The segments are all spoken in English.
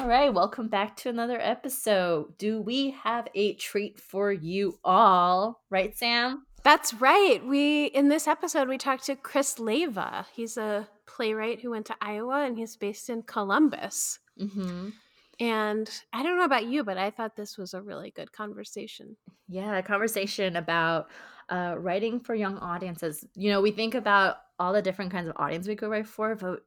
All right, welcome back to another episode. Do we have a treat for you all? Right, Sam? That's right. We in this episode we talked to Chris Leva. He's a playwright who went to Iowa and he's based in Columbus. Mm-hmm. And I don't know about you, but I thought this was a really good conversation. Yeah, a conversation about uh, writing for young audiences. You know, we think about all the different kinds of audience we could write for, but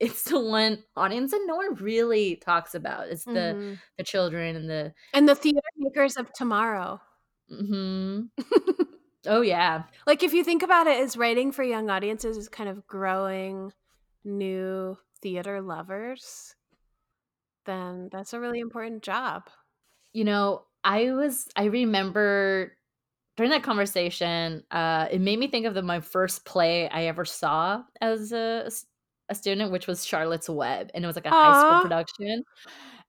it's the one audience that no one really talks about. It's the Mm-hmm. the children and the And the theater makers of tomorrow. hmm oh yeah, Like if you think about it as writing for young audiences is kind of growing new theater lovers, then that's a really important job. you know, I was I remember during that conversation, uh, it made me think of the my first play I ever saw as a a student, which was Charlotte's Web, and it was like a high school production.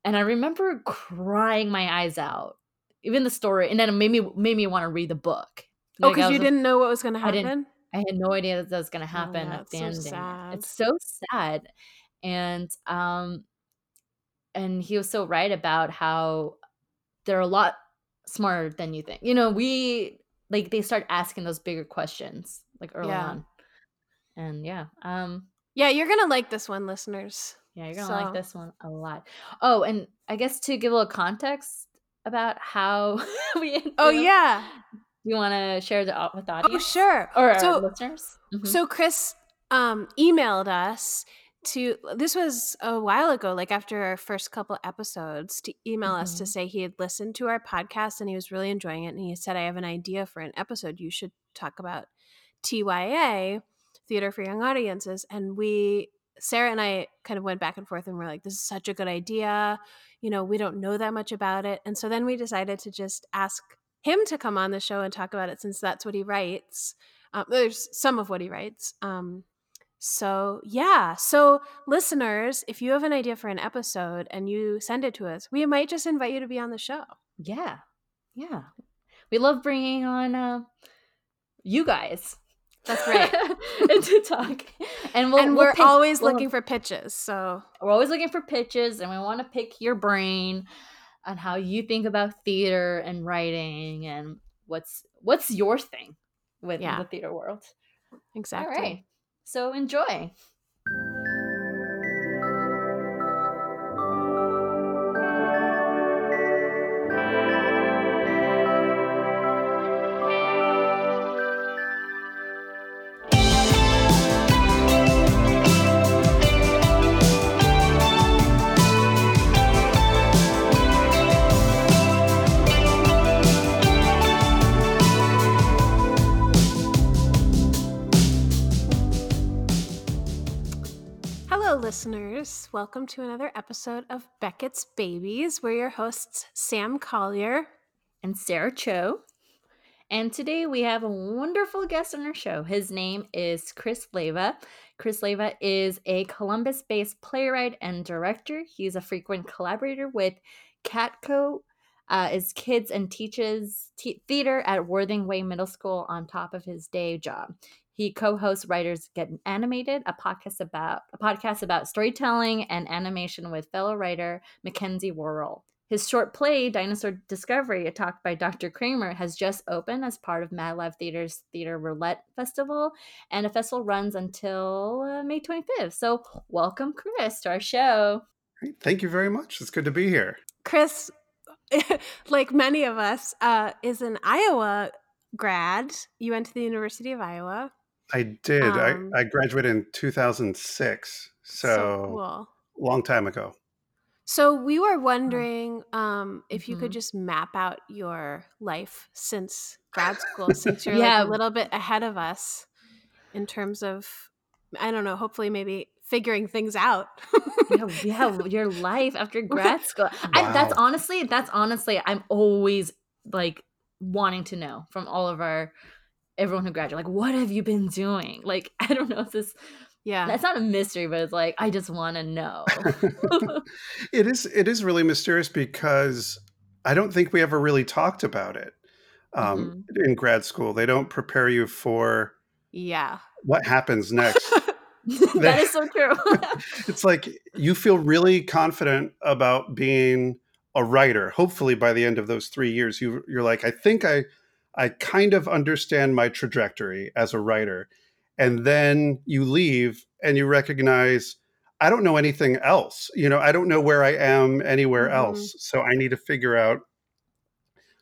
And I remember crying my eyes out, even the story, and then it made me made me want to read the book. Oh, Like, I because you didn't know what was I didn't- happen? I had no idea that that was going to happen yeah, at it's the so sad. It's so sad, and um, and he was so right about how they're a lot smarter than you think. You know, we like they start asking those bigger questions like early Yeah. on, and yeah, um, Yeah, you're gonna like this one, listeners. yeah, you're gonna So- like this one a lot. Oh, and I guess to give a little context about how we. Oh yeah. you want to share the with the audience? Oh sure. or so listeners. Mhm. so Chris um emailed us to this was a while ago, like after our first couple episodes, to email us to Mhm. say he had listened to our podcast and he was really enjoying it. And he said, I have an idea for an episode. You should talk about TYA, Theater for Young Audiences. And we Sarah and I kind of went back and forth and we're like, this is such a good idea. You know, we don't know that much about it. And so then we decided to just ask him to come on the show and talk about it since that's what he writes. Um, there's some of what he writes. Um, so, yeah. So, listeners, if you have an idea for an episode and you send it to us, we might just invite you to be on the show. Yeah. Yeah. We love bringing on uh, you guys. That's right. and to talk. And we'll, and we'll we're pick- always we'll- looking for pitches. So, we're always looking for pitches and we want to pick your brain on how you think about theater and writing and what's what's your thing with Yeah. the theater world. exactly. All right. So enjoy. Listeners. Welcome to another episode of Beckett's Babies. We're your hosts, Sam Collier. and Sarah Cho. And today we have a wonderful guest on our show. His name is Chris Leva. Chris Leva is a Columbus based playwright and director. He's a frequent collaborator with Catco, uh, is kids and teaches te- theater at Worthingway Middle School on top of his day job. He co-hosts Writers Get Animated, a podcast about a podcast about storytelling and animation with fellow writer Mackenzie Worrell. His short play, Dinosaur Discovery, a talk by Dr. Kramer, has just opened as part of Mad Lab Theater's Theater Roulette Festival, and the festival runs until uh, May 25th. So, welcome, Chris, to our show. Great. Thank you very much. It's good to be here. Chris, like many of us, uh, is an Iowa grad. You went to the University of Iowa. I did. Um, I, I graduated in 2006, so, cool. long time ago. So we were wondering um, if you could Mhm. just map out your life since grad school, since you're Yeah. like a little bit ahead of us in terms of, I don't know, hopefully maybe figuring things out. yeah, yeah, your life after grad school. I, that's honestly, that's honestly, I'm always like wanting to know from all of our everyone who graduated, like, what have you been doing? Like, I don't know if this. yeah. That's not a mystery, but it's like I just want to know. it is. It is really mysterious because I don't think we ever really talked about it um, Mm-hmm. in grad school. They don't prepare you for Yeah. what happens next. that is so true. it's like you feel really confident about being a writer. Hopefully, by the end of those three years, you you're like, I think I I kind of understand my trajectory as a writer, and then you leave and you recognize I don't know anything else. You know, I don't know where I am anywhere Mhm. else. So I need to figure out.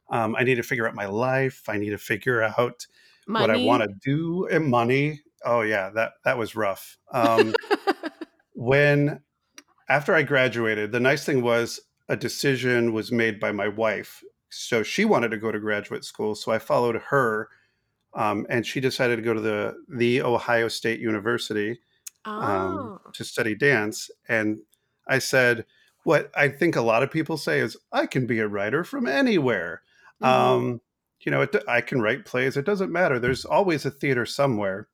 Um, I need to figure out my life. I need to figure out what I want to do and money. Oh yeah, that that was rough. Um, when after I graduated, the nice thing was a decision was made by my wife. So she wanted to go to graduate school, so I followed her, um, and she decided to go to the the Ohio State University um, oh. to study dance. And I said, what I think a lot of people say is, I can be a writer from anywhere. Mhm. Um, you know, it, I can write plays. It doesn't matter. There's always a theater somewhere.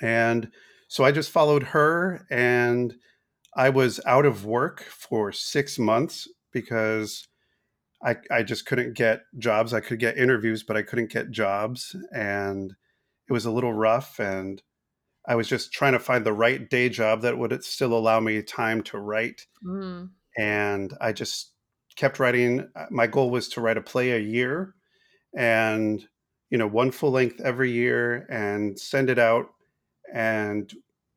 And so I just followed her, and I was out of work for six months because I, I just couldn't get jobs. I could get interviews, but I couldn't get jobs. And it was a little rough. And I was just trying to find the right day job that would still allow me time to write. Mm. And I just kept writing. Uh, My goal was to write a play a year and, you know, one full length every year and send it out. And,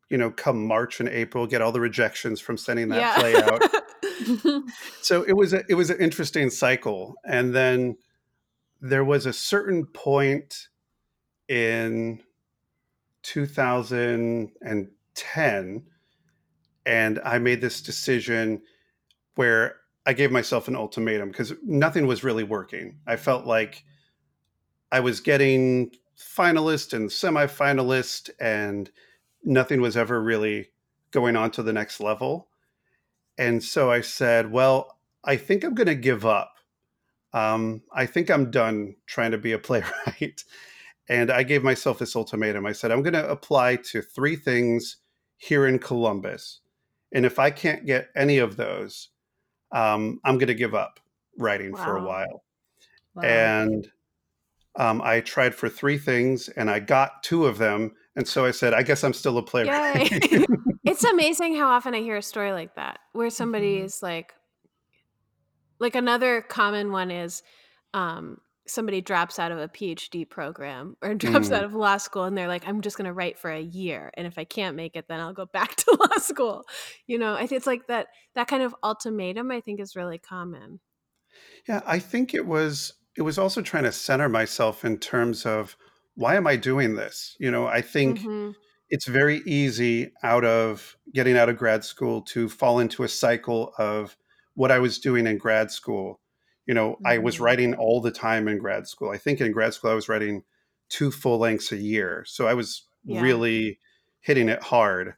you know, come March and April, get all the rejections from sending that yeah. play out. So it was a, it was an interesting cycle. And then there was a certain point in 2010 and I made this decision where I gave myself an ultimatum because nothing was really working. I felt like I was getting finalist and semifinalist, and nothing was ever really going on to the next level. And so I said, Well, I think I'm going to give up. Um, I think I'm done trying to be a playwright. And I gave myself this ultimatum. I said, I'm going to apply to three things here in Columbus. And if I can't get any of those, um, I'm going to give up writing for a while. Wow. And um, I tried for three things and I got two of them. And so I said, I guess I'm still a playwright. It's amazing how often I hear a story like that where somebody Mhm. is like like another common one is um somebody drops out of a PhD program or drops Mm. out of law school and they're like I'm just going to write for a year and if I can't make it then I'll go back to law school. You know, I think it's like that that kind of ultimatum I think is really common. Yeah, I think it was it was also trying to center myself in terms of why am I doing this? You know, I think Mhm. It's very easy out of getting out of grad school to fall into a cycle of what I was doing in grad school. You know, I was Mhm. writing all the time in grad school. I think in grad school I was writing two full lengths a year. So I was Yeah. really hitting it hard.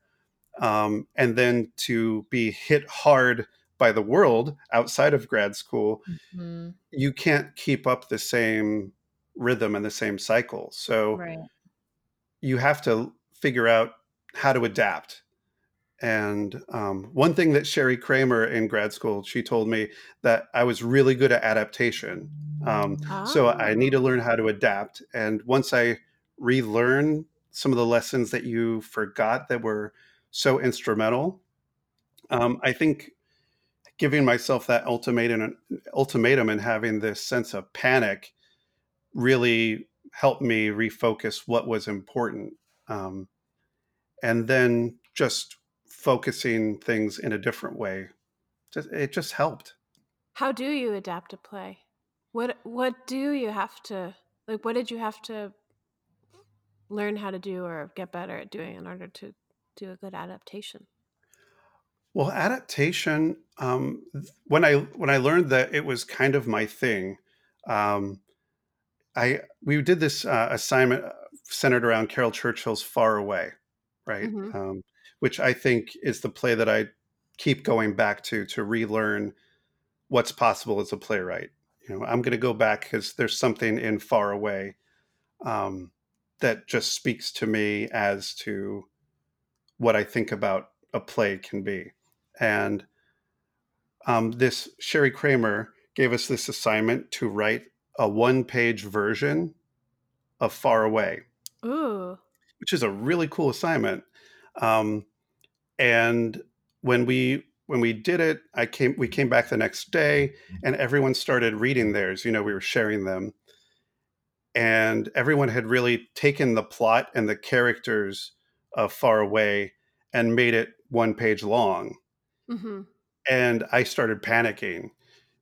Um, and then to be hit hard by the world outside of grad school, Mhm. you can't keep up the same rhythm and the same cycle. So Right. you have to figure out how to adapt. And um, one thing that Sherry Kramer in grad school, she told me that I was really good at adaptation. Um, so I need to learn how to adapt. And once I relearn some of the lessons that you forgot that were so instrumental, um, I think giving myself that ultimatum, ultimatum and having this sense of panic really helped me refocus what was important. Um, and then just focusing things in a different way, just, it just helped. How do you adapt a play? What what do you have to like what did you have to learn how to do or get better at doing in order to do a good adaptation? Well, adaptation. Um, when I when I learned that it was kind of my thing, um, I we did this uh, assignment uh, centered around Caryl Churchill's "Far Away," right? Mhm. Um, which I think is the play that I keep going back to to relearn what's possible as a playwright. You know, I'm going to go back because there's something in "Far Away" um, that just speaks to me as to what I think about a play can be. And um, this Sherry Kramer gave us this assignment to write a one page version of Far Away, Ooh. Which is a really cool assignment. Um, and when we when we did it, I came we came back the next day and everyone started reading theirs. You know, we were sharing them. And everyone had really taken the plot and the characters of Far Away and made it one page long. hmm And I started panicking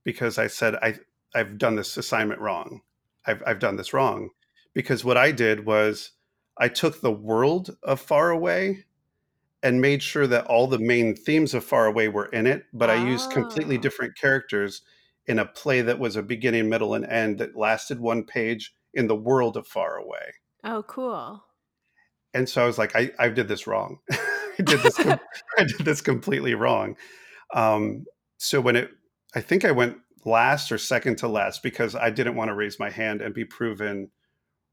because I said, I, I've done this assignment wrong. I've, I've done this wrong. Because what I did was I took the world of Far Away and made sure that all the main themes of Far Away were in it, but I used completely Oh. different characters in a play that was a beginning, middle, and end that lasted one page in the world of Far Away. Oh, cool. And so I was like, I, I did this wrong. I did this. com- I did this completely wrong. Um, so when it, I think I went last or second to last because I didn't want to raise my hand and be proven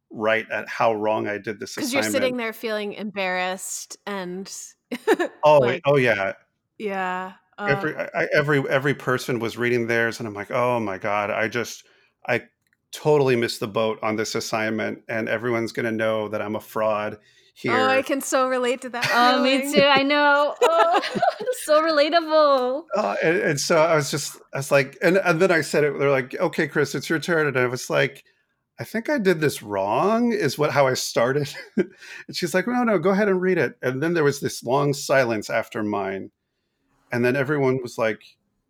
right at how wrong I did this Because you're sitting there feeling embarrassed and oh, like, oh yeah. yeah. Uh, Every I, I- every every person was reading theirs, and I'm like, oh my god, I just I totally missed the boat on this assignment, and everyone's gonna know that I'm a fraud here. oh, I can so relate to that. Oh, me too. I know. Oh, so relatable. Uh, and, and so I was just, I was like, and, and then I said it. They're like, okay, Chris, it's your turn. And I was like, I think I did this wrong, is what how I started. and she's like, no, no, go ahead and read it. And then there was this long silence after mine. And then everyone was like,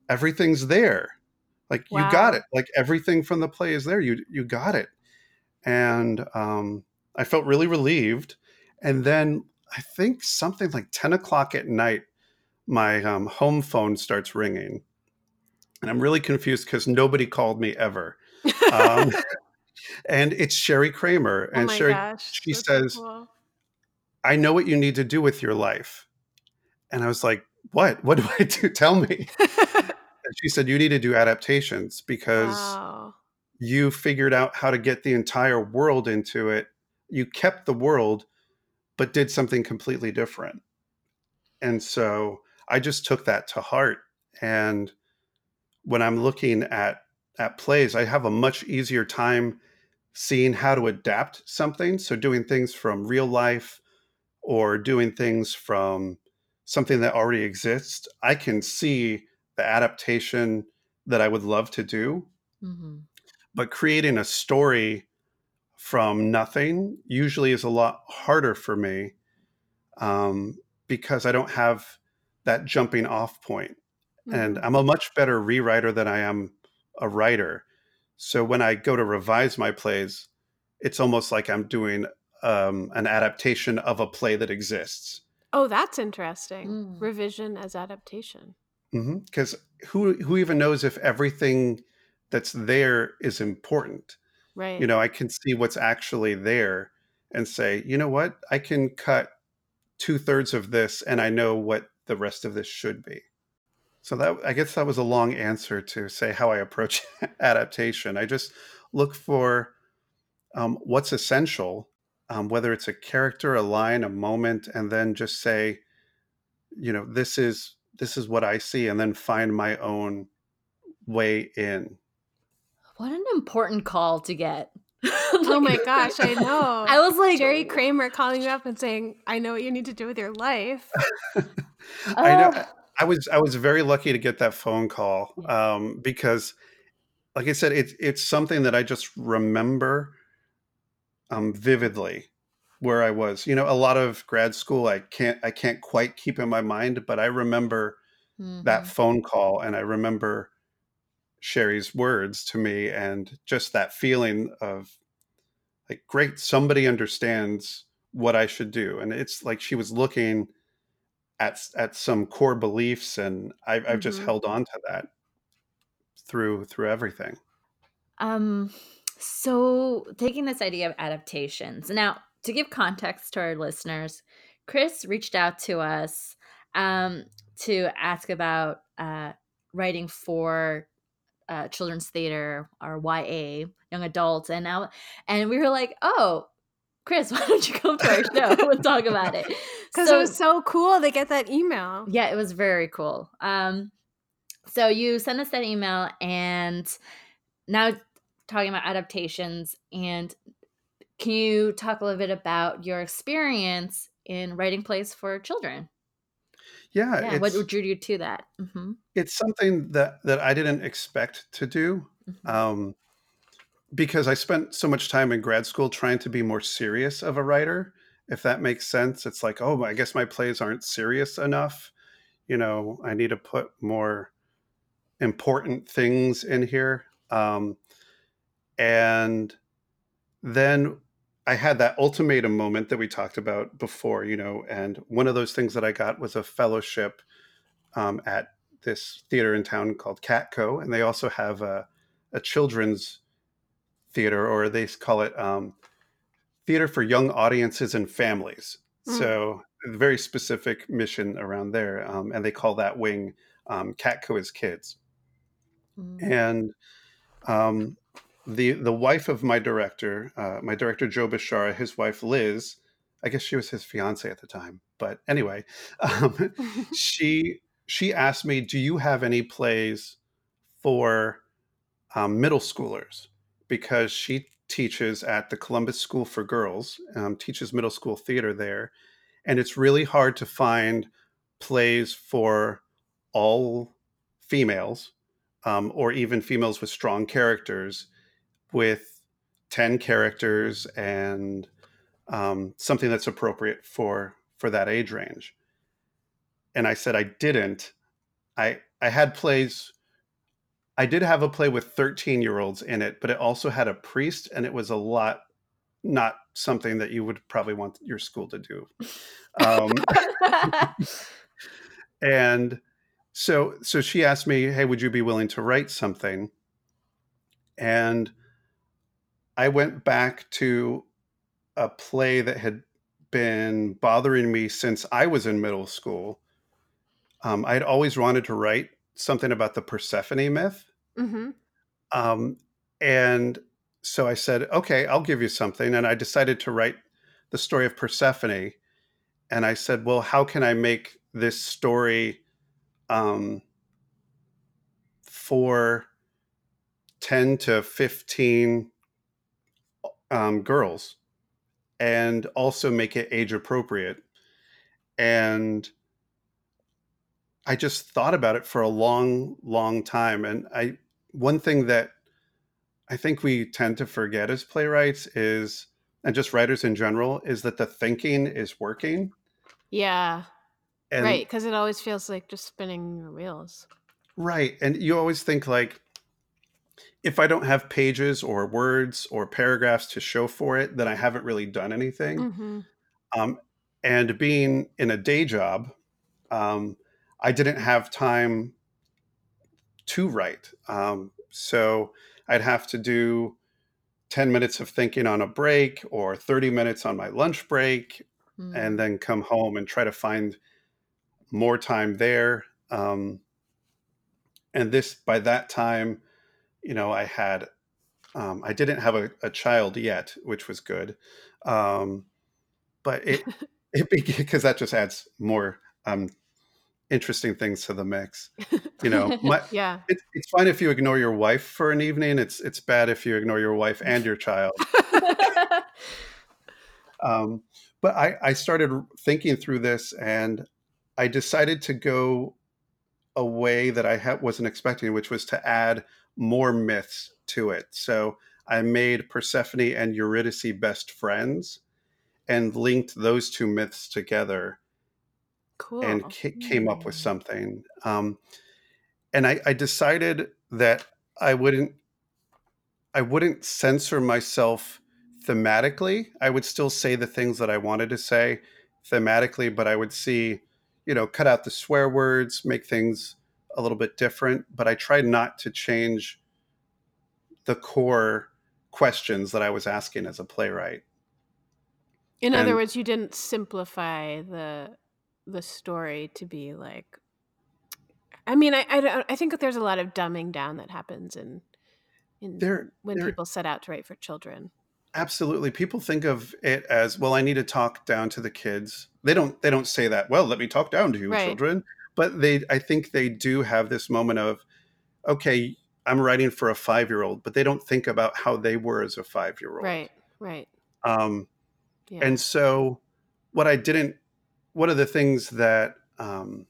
everything's there. Like you got it. Like everything from the play is there. You you got it. And um, I felt really relieved. And then I think something like 10 o'clock at night, my um, home phone starts ringing. And I'm really confused because nobody called me ever. Um, and it's Sherry Kramer. oh And my Sherry, gosh. she says, cool. I know what you need to do with your life. And I was like, What? What do I do? Tell me. And she said, You need to do adaptations because wow. you figured out how to get the entire world into it. You kept the world, but did something completely different. And so I just took that to heart. And when I'm looking at at plays, I have a much easier time seeing how to adapt something. So doing things from real life or doing things from something that already exists, I can see the adaptation that I would love to do Mhm. but creating a story from nothing usually is a lot harder for me um, because I don't have that jumping off point. And Mhm. I'm a much better rewriter than I am a writer. So when I go to revise my plays, it's almost like I'm doing um, an adaptation of a play that exists. Oh, that's interesting. Mm. Revision as adaptation. Because who who even knows if everything that's there is important? Right. you know i can see what's actually there and say you know what i can cut two-thirds of this and i know what the rest of this should be so that i guess that was a long answer to say how i approach adaptation i just look for um, what's essential um, whether it's a character a line a moment and then just say you know this is this is what i see and then find my own way in What an important call to get. oh my gosh, I know. I was like, Sherry Kramer calling you up and saying, "I know what you need to do with your life." I know. I was I was very lucky to get that phone call um, because, like I said, it's it's something that I just remember um, vividly where I was. You know, a lot of grad school I can't I can't quite keep in my mind, but I remember that Mhm. phone call and I remember Sherry's words to me and just that feeling of like, great, somebody understands what I should do, and it's like she was looking at at some core beliefs and I've, I've just Mhm. held on to that through through everything Um, so taking this idea of adaptations. Now, to give context to our listeners, Chris reached out to us um, to ask about uh, writing for uh, children's theater or YA, young adults, and now, and we were like, oh, Chris, why don't you come to our show and talk about it? Because it was so cool to get that email. Yeah, it was very cool. Um, so you sent us that email, and now talking about adaptations, and can you talk a little bit about your experience in writing plays for children. Yeah, Yeah, what drew you to that? Mhm, it's something that that I didn't expect to do. mhm. Um, because I spent so much time in grad school trying to be more serious of a writer, if that makes sense. It's like, oh, I guess my plays aren't serious enough. You know, I need to put more important things in here. Um, and then I had that ultimatum moment that we talked about before, you know, and one of those things that I got was a fellowship um, at this theater in town called Catco, and they also have a, a children's theater, or they call it um, theater for young audiences and families. Mm. So very specific mission around there, um, and they call that wing um, Catco is Kids. Mm. And um, the the wife of my director, uh, my director Joe Bishara, his wife Liz, I guess she was his fiance at the time, but anyway, um, she she asked me, "Do you have any plays for um, middle schoolers?" Because she teaches at the Columbus School for Girls, um, teaches middle school theater there, and it's really hard to find plays for all females um, or even females with strong characters with 10 characters and um, something that's appropriate for for that age range. And i said i didn't. I i had plays i did have a play with 13 year olds in it but it also had a priest and it was a lot not something that you would probably want your school to do. Um, and so so she asked me hey would you be willing to write something? And i went back to a play that had been bothering me since i was in middle school. Um, I had always wanted to write something about the persephone myth. Hmm um, and so i said okay i'll give you something. And i decided to write the story of persephone. And i said well how can i make this story um, for 10 to 15 um, girls and also make it age appropriate. And I just thought about it for a long, long time. And I, one thing that I think we tend to forget as playwrights is, and just writers in general, is that the thinking is working. Yeah. And right. Because it always feels like just spinning your wheels. Right. And you always think like if I don't have pages or words or paragraphs to show for it, then I haven't really done anything. hmm Um, and being in a day job, um, I didn't have time to write. Um, so I'd have to do 10 minutes of thinking on a break or 30 minutes on my lunch break Mm. and then come home and try to find more time there. Um, and this, by that time, you know, I had, um, I didn't have a, a child yet, which was good. Um, but it, it because that just adds more um, interesting things to the mix. You know, my, Yeah. it's it's fine if you ignore your wife for an evening. It's it's bad if you ignore your wife and your child. Um, but I, I started thinking through this and I decided to go a way that I ha- wasn't expecting, which was to add more myths to it. So I made Persephone and Eurydice best friends and linked those two myths together cool. and ca- came up with something. Um, and I, I decided that I wouldn't I wouldn't censor myself thematically. I would still say the things that I wanted to say thematically, but I would see, you know, cut out the swear words, make things a little bit different. But I tried not to change the core questions that I was asking as a playwright. In other words, you didn't simplify the the story to be like. I mean, I I, don't- I think that there's a lot of dumbing down that happens in in There, when there people set out to write for children. absolutely people think of it as well. I need to talk down to the kids. They don't. They don't say that. Well, let me talk down to you, Right. children. But they, I think they do have this moment of, okay, I'm writing for a five year old, but they don't think about how they were as a five year old. Right. Right. Um, Yeah. And so what I didn't, one of the things that um,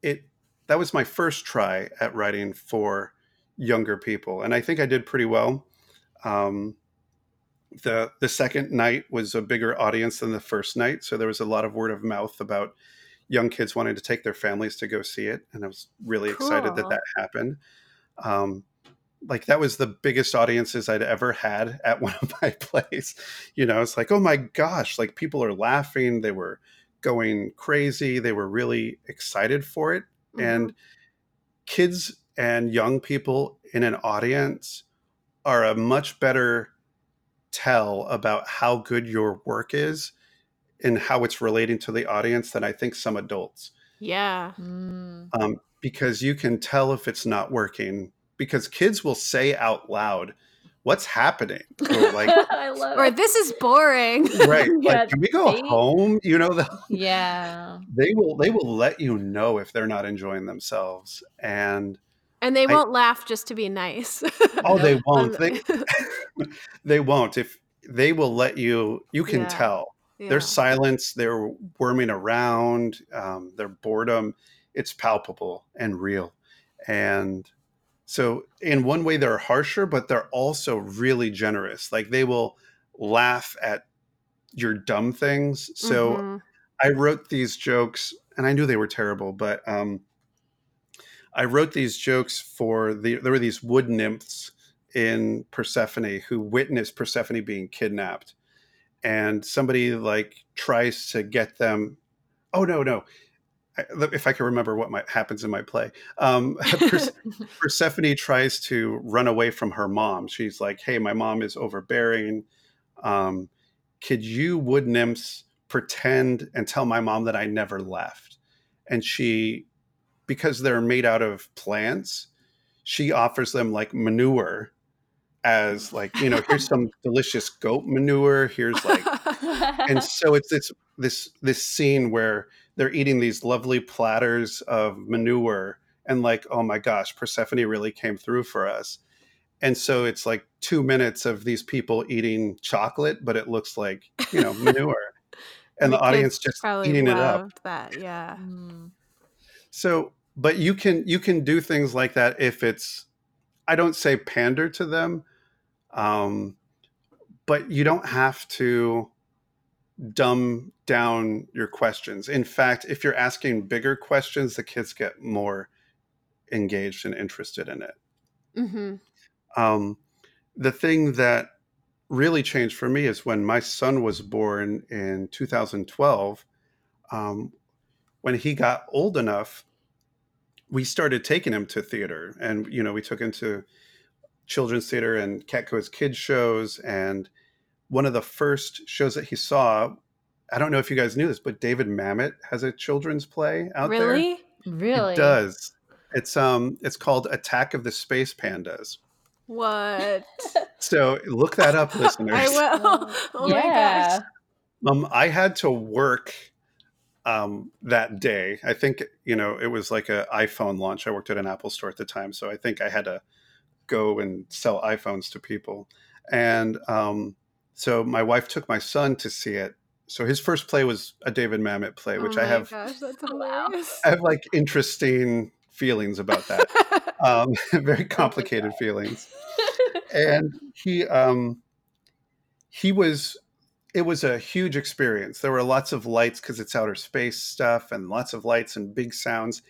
it that was my first try at writing for younger people, and I think I did pretty well. Um, the the second night was a bigger audience than the first night, so there was a lot of word of mouth about young kids wanting to take their families to go see it, and I was really excited that that happened. Um, like that was the biggest audiences I'd ever had at one of my plays. You know, it's like, oh my gosh, like people are laughing, they were going crazy, they were really excited for it, and kids and young people in an audience are a much better tell about how good your work is and how it's relating to the audience than I think some adults. Yeah. Mm. Um, because you can tell if it's not working because kids will say out loud, What's happening? Or like, I love Or it. this is boring. right, Yeah, like, can we go they- home? You know, the, Yeah. they will they will let you know if they're not enjoying themselves. And and they I- won't laugh just to be nice. oh, they won't. They they won't. If they will let you, you can Yeah. tell. Yeah. Their silence, their worming around, um, their boredom, it's palpable and real. And so, in one way, they're harsher, but they're also really generous. Like they will laugh at your dumb things. So, Mhm. I wrote these jokes, and I knew they were terrible, but um, I wrote these jokes for the. There were these wood nymphs in Persephone who witnessed Persephone being kidnapped, and somebody like tries to get them. Oh no, no! If I can remember what my, happens in my play, um, Perse- Persephone tries to run away from her mom. She's like, "Hey, my mom is overbearing. Um, could you wood nymphs pretend and tell my mom that I never left?" And she, because they're made out of plants, she offers them like manure, as like you know, here's some delicious goat manure. Here's like and so it's this this this scene where they're eating these lovely platters of manure and like oh my gosh persephone really came through for us and so it's like two minutes of these people eating chocolate but it looks like you know manure and the, kids audience just probably eating it up loved that. Yeah. Mm. so but you can you can do things like that if it's i don't say pander to them um but you don't have to dumb down your questions. In fact, if you're asking bigger questions, the kids get more engaged and interested in it. hmm Um, the thing that really changed for me is when my son was born in 2012. Um, when he got old enough, we started taking him to theater, and you know, we took him to children's theater and Catco's kids shows. And one of the first shows that he saw, I don't know if you guys knew this, but David Mamet has a children's play out there. Really? Really? It does. It's um it's called Attack of the Space Pandas. What? So look that up, listeners. I will. Oh my yeah. gosh. Um, I had to work um, that day. I think you know it was like a iPhone launch. I worked at an Apple store at the time, so I think I had to go and sell iPhones to people. And um, so my wife took my son to see it. So his first play was a David Mamet play, which oh I my have Gosh, that's Wow. hilarious. I have like interesting feelings about that. um, very complicated feelings. and he um he was it was a huge experience there were lots of lights because it's outer space stuff and lots of lights and big sounds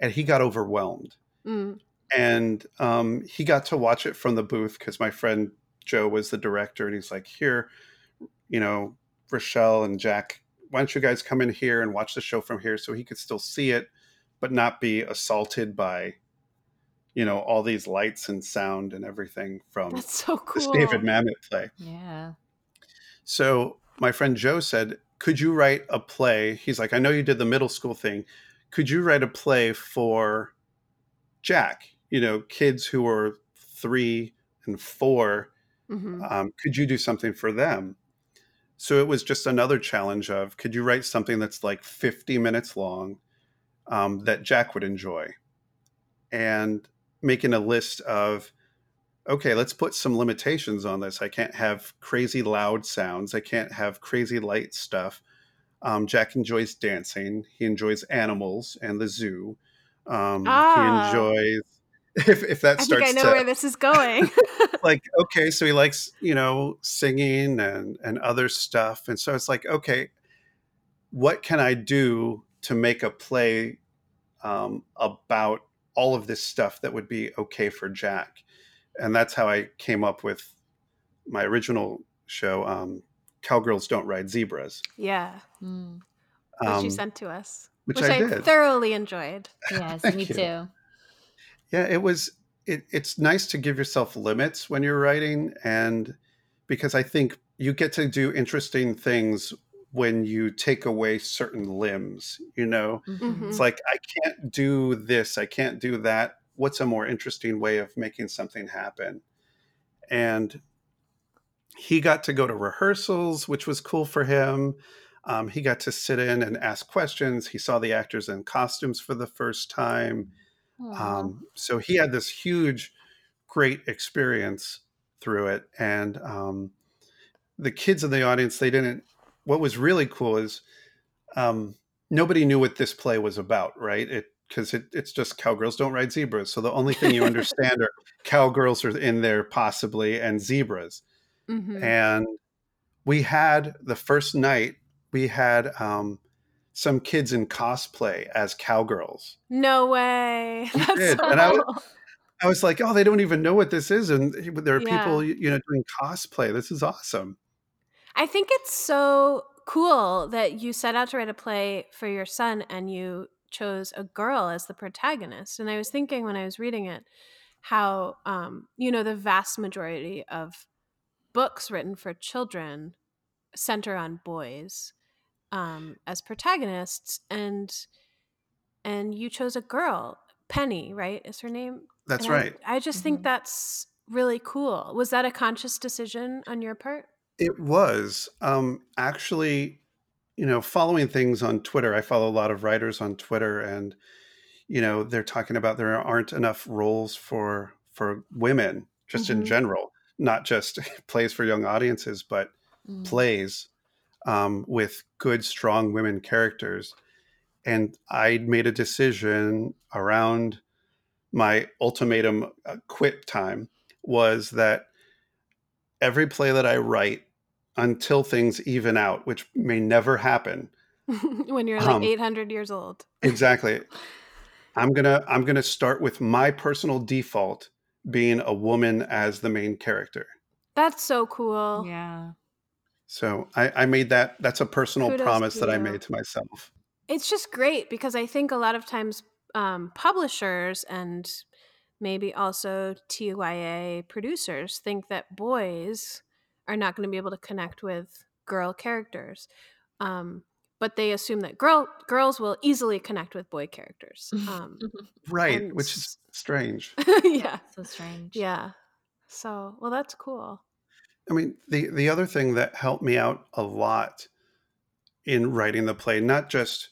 and he got overwhelmed Mm. and um he got to watch it from the booth because my friend joe was the director and he's like here you know rochelle and jack why don't you guys come in here and watch the show from here so he could still see it but not be assaulted by you know all these lights and sound and everything from That's so cool. this. David Mamet play. yeah. So my friend Joe said, "Could you write a play?" He's like, "I know you did the middle school thing. Could you write a play for Jack? You know, kids who are three and four. Mhm. Um, could you do something for them?" So it was just another challenge of, could you write something that's like 50 minutes long um, that Jack would enjoy? And making a list of okay, let's put some limitations on this. I can't have crazy loud sounds. I can't have crazy light stuff. Um, Jack enjoys dancing. He enjoys animals and the zoo. Um, Ah. He enjoys if if that I starts think I know to where this is going. like okay, so he likes you know singing and and other stuff, and so it's like okay, what can I do to make a play um, about all of this stuff that would be okay for Jack? And that's how I came up with my original show, um, Cowgirls Don't Ride Zebras, yeah, Mm. which you um, sent to us, which which, I I, did. thoroughly enjoyed. Yes, me you. too. Yeah, it was. It, it's nice to give yourself limits when you're writing, and because I think you get to do interesting things when you take away certain limbs. You know, Mhm. it's like I can't do this, I can't do that. What's a more interesting way of making something happen? And he got to go to rehearsals, which was cool for him. Um, he got to sit in and ask questions. He saw the actors in costumes for the first time. Um, so he had this huge, great experience through it. And um, the kids in the audience, they didn't. What was really cool is um, nobody knew what this play was about, right? It because it, it's just cowgirls don't ride zebras. So the only thing you understand are cowgirls are in there possibly and zebras. Mhm. And we had the first night we had um, some kids in cosplay as cowgirls. No way. That's so and I was- I was like, oh, they don't even know what this is, and there are Yeah. people, you know, doing cosplay. This is awesome. I think it's so cool that you set out to write a play for your son and you chose a girl as the protagonist. And I was thinking when I was reading it how um, you know the vast majority of books written for children center on boys um, as protagonists and and you chose a girl penny right is her name That's And right. I, just Mhm. think that's really cool was that a conscious decision on your part It was um, actually, you know, following things on Twitter. I follow a lot of writers on Twitter, and you know, they're talking about there aren't enough roles for for women, just in Mhm. general, not just plays for young audiences, but Mm. plays um, with good, strong women characters. And I made a decision around my ultimatum uh, quit time was that every play that I write until things even out, which may never happen. when you're like Um, 800 years old Exactly. I'm gonna I'm gonna start with my personal default being a woman as the main character. that's so cool Yeah. So I, I made that that's a personal Kudos promise to that I made to myself. it's just great because I think a lot of times um, publishers and maybe also TYA producers think that boys are not going to be able to connect with girl characters. Um, but they assume that girl girls will easily connect with boy characters. Um, Right, And which is strange. yeah. So strange. Yeah. So, well, that's cool. I mean, the the other thing that helped me out a lot in writing the play, not just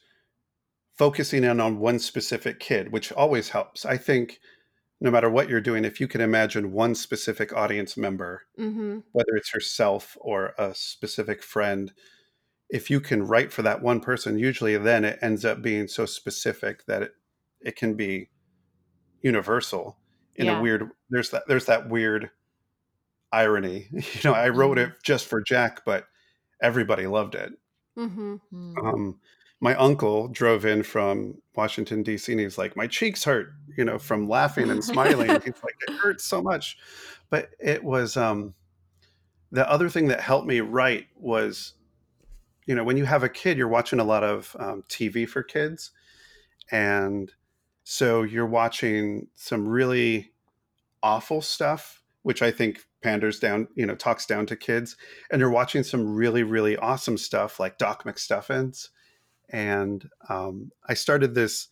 focusing in on one specific kid, which always helps. I think no matter what you're doing, if you can imagine one specific audience member, hmm whether it's yourself or a specific friend, if you can write for that one person, usually then it ends up being so specific that it, it can be universal in Yeah. a weird there's that there's that weird irony. You know, I wrote it just for Jack, but everybody loved it. hmm Mm. Um, my uncle drove in from Washington D.C. and he's like, "My cheeks hurt," you know, from laughing and smiling. he's like, "It hurts so much," but it was um, the other thing that helped me write was, you know, when you have a kid, you're watching a lot of um, TV for kids, and so you're watching some really awful stuff, which I think panders down, you know, talks down to kids, and you're watching some really, really awesome stuff like Doc McStuffins. And um, I started this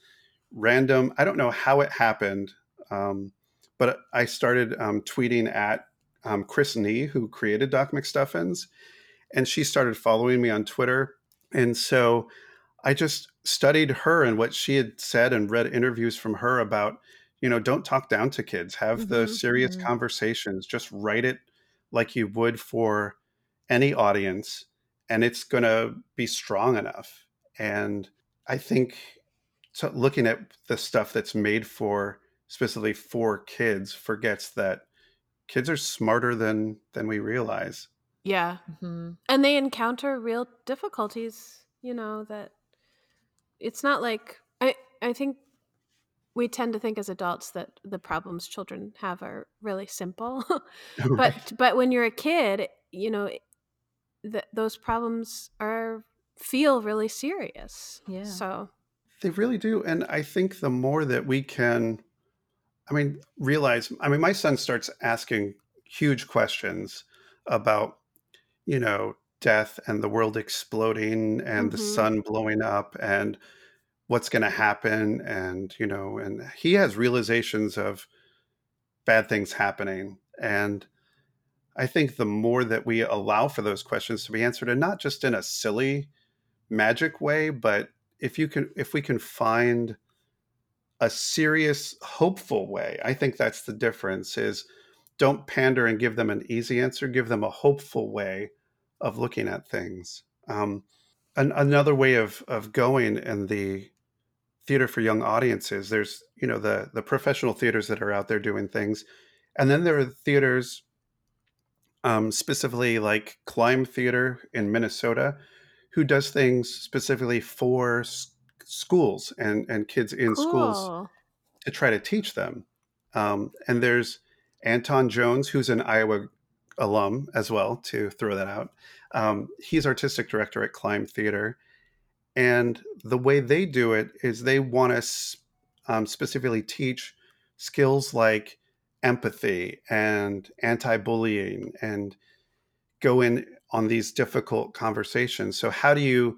random, I don't know how it happened, um, but I started um, tweeting at um, Chris Nee, who created Doc McStuffins, and she started following me on Twitter. And so I just studied her and what she had said and read interviews from her about, you know, don't talk down to kids, have the Mhm, serious mhm. conversations, just write it like you would for any audience and it's going to be strong enough. And I think so looking at the stuff that's made for specifically for kids forgets that kids are smarter than than we realize. Yeah. Mhm. And they encounter real difficulties, you know, that it's not like I I think we tend to think as adults that the problems children have are really simple. but right. but when you're a kid, you know, th- those problems are feel really serious. Yeah. So, They really do. And I think the more that we can, I mean, realize, I mean, my son starts asking huge questions about, you know, death and the world exploding and the Mhm. sun blowing up and what's going to happen. And, you know, and he has realizations of bad things happening. And I think the more that we allow for those questions to be answered, and not just in a silly, magic way, but if you can, if we can find a serious, hopeful way, I think that's the difference. Is don't pander and give them an easy answer. Give them a hopeful way of looking at things. Um, an, another way of of going in the theater for young audiences. There's you know the the professional theaters that are out there doing things, and then there are theaters um, specifically like Climb Theater in Minnesota, who does things specifically for s- schools and, and kids in schools to try to teach them. Um, and there's Anton Jones, who's an Iowa alum as well, to throw that out. Um, he's artistic director at Climb Theater. And the way they do it is they want to um, specifically teach skills like empathy and anti-bullying and go in on these difficult conversations so how do you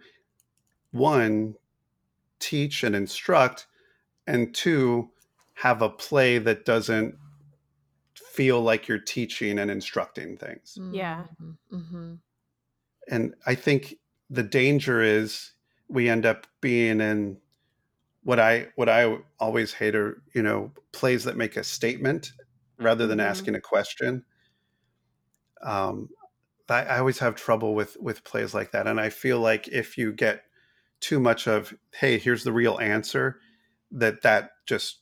one teach and instruct and two have a play that doesn't feel like you're teaching and instructing things Yeah. Mm-hmm. and i think the danger is we end up being in what i what i always hate are you know plays that make a statement rather than Mhm. asking a question um, I, I always have trouble with with plays like that and i feel like if you get too much of hey here's the real answer that that just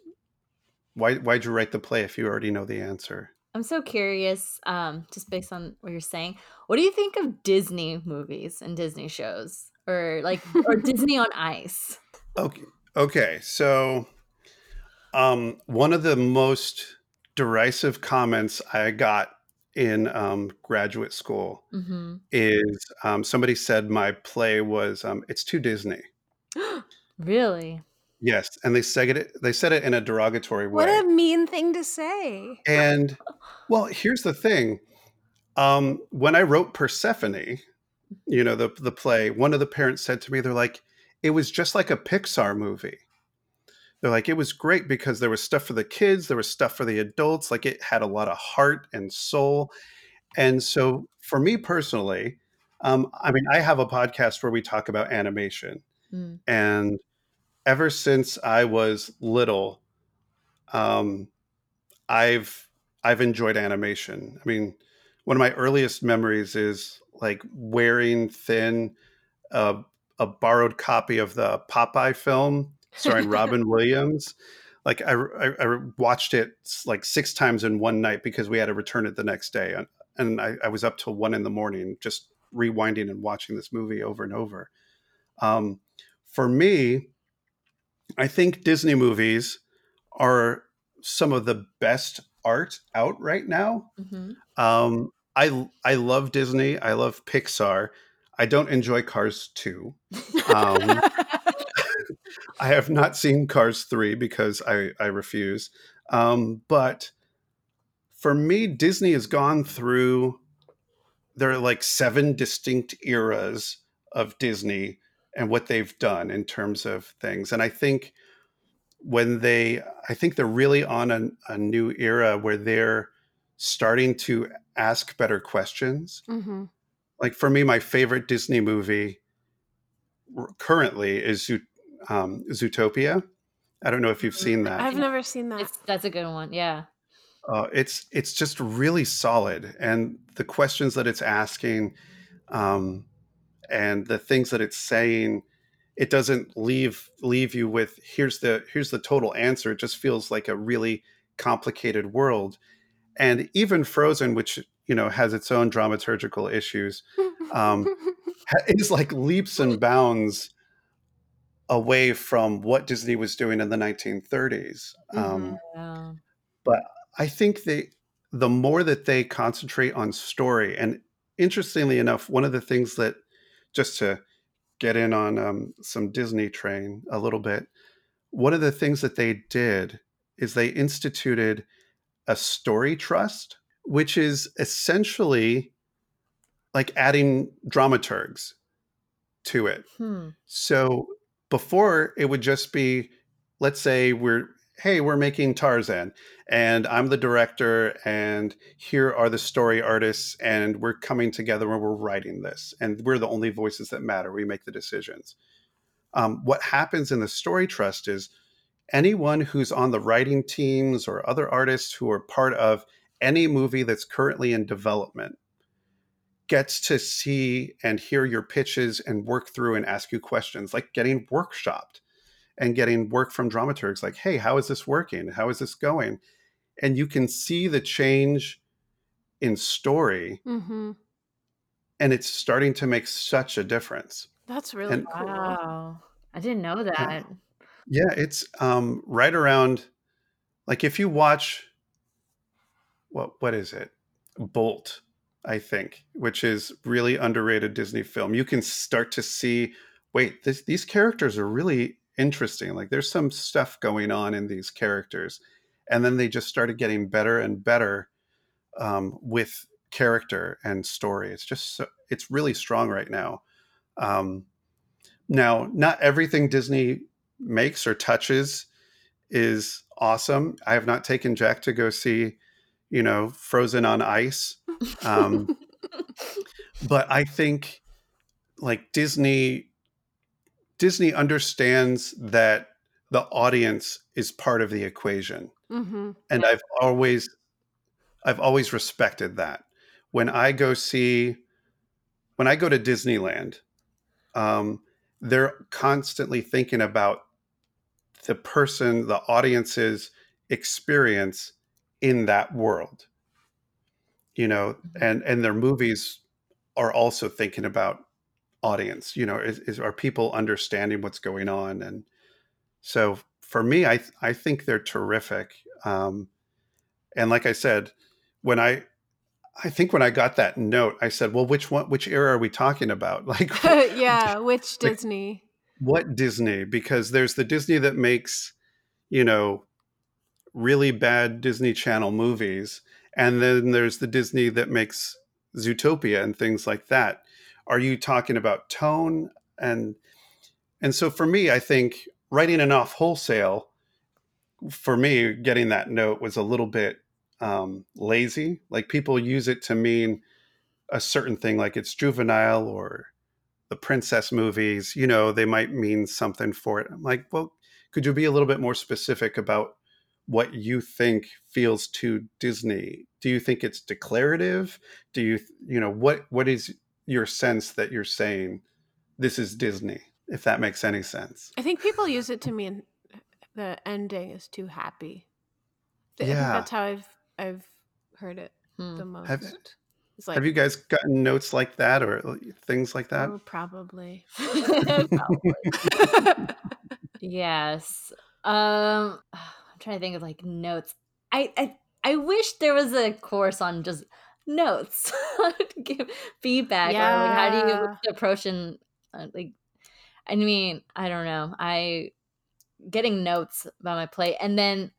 why why'd you write the play if you already know the answer I'm so curious, um, just based on what you're saying. What do you think of Disney movies and Disney shows, or like, or Disney on Ice? okay okay so um one of the most derisive comments i got in um, graduate school Mm-hmm. is um, somebody said my play was um, it's too disney really? yes and they said it they said it in a derogatory way What a mean thing to say. And well, here's the thing. Um, when I wrote Persephone, you know, the the play, one of the parents said to me, they're like, it was just like a Pixar movie. They're like, it was great because there was stuff for the kids, there was stuff for the adults, like it had a lot of heart and soul. And so for me personally, um, I mean, I have a podcast where we talk about animation. Mm. And ever since I was little, um, I've I've enjoyed animation. I mean, one of my earliest memories is like wearing thin uh, a borrowed copy of the Popeye film starring Robin Williams. Like I, I, I watched it like six times in one night because we had to return it the next day, and, and I, I was up till one in the morning just rewinding and watching this movie over and over. Um, for me, I think Disney movies are some of the best art out right now. Mm-hmm. Um, I I love Disney. I love Pixar. I don't enjoy Cars 2. Um, I have not seen Cars 3 because I, I refuse. Um, but for me, Disney has gone through, there are like seven distinct eras of Disney and what they've done in terms of things. And I think when they, I think they're really on a, a new era where they're starting to ask better questions. hmm Like for me, my favorite Disney movie currently is Zoot- um, Zootopia. I don't know if you've seen that. I've never seen that. It's that's a good one. Yeah. Uh, it's it's just really solid, and the questions that it's asking, um, and the things that it's saying it doesn't leave leave you with here's the here's the total answer it just feels like a really complicated world and even frozen which you know has its own dramaturgical issues um, is like leaps and bounds away from what disney was doing in the 1930s um, Yeah. but i think they the more that they concentrate on story and interestingly enough one of the things that just to get in on um, some disney train a little bit one of the things that they did is they instituted a story trust which is essentially like adding dramaturgs to it Hmm. so before it would just be, let's say we're, hey, we're making Tarzan and I'm the director and here are the story artists and we're coming together and we're writing this and we're the only voices that matter. We make the decisions. Um, what happens in the story trust is anyone who's on the writing teams or other artists who are part of any movie that's currently in development gets to see and hear your pitches and work through and ask you questions, like getting workshopped and getting work from dramaturgs, like, hey, how is this working? How is this going? And you can see the change in story, mm-hmm. and it's starting to make such a difference. That's really And- cool. Wow. I didn't know that. Yeah, it's um, right around, like, if you watch, what what is it, Bolt, I think, which is really underrated Disney film. You can start to see, wait, this, these characters are really interesting. Like, there's some stuff going on in these characters, and then they just started getting better and better um, with character and story. It's just so, it's really strong right now. Um, now, not everything Disney makes or touches is awesome. I have not taken Jack to go see, you know, Frozen on Ice. Um, but I think like Disney Disney understands that the audience is part of the equation. mm-hmm. And I've always I've always respected that. When I go see when I go to Disneyland, um, they're constantly thinking about the person, the audience's experience in that world. You know, and and their movies are also thinking about audience. You know, is, is are people understanding what's going on? And so for me, I I think they're terrific. Um, and like I said, when I I think when I got that note, I said, "Well, which one? Which era are we talking about? Like, yeah, which Disney? What Disney? Because there's the Disney that makes, you know, really bad Disney Channel movies, and then there's the Disney that makes Zootopia and things like that. Are you talking about tone and and so for me, I think writing it off wholesale, for me, getting that note was a little bit um, lazy. Like people use it to mean a certain thing, like it's juvenile or the princess movies, you know, they might mean something for it. I'm like, well, could you be a little bit more specific about what you think feels too Disney? Do you think it's declarative? Do you, you know, what what is your sense that you're saying this is Disney? If that makes any sense. I think people use it to mean the ending is too happy. I think Yeah. that's how I've I've heard it Hmm. the most. Have- it's like Have you guys gotten notes like that or things like that? oh, probably. yes. Um I'm trying to think of like notes. I I, I wish there was a course on just notes. give feedback or like how do you approach and uh, like I mean, I don't know. I getting notes about my play and then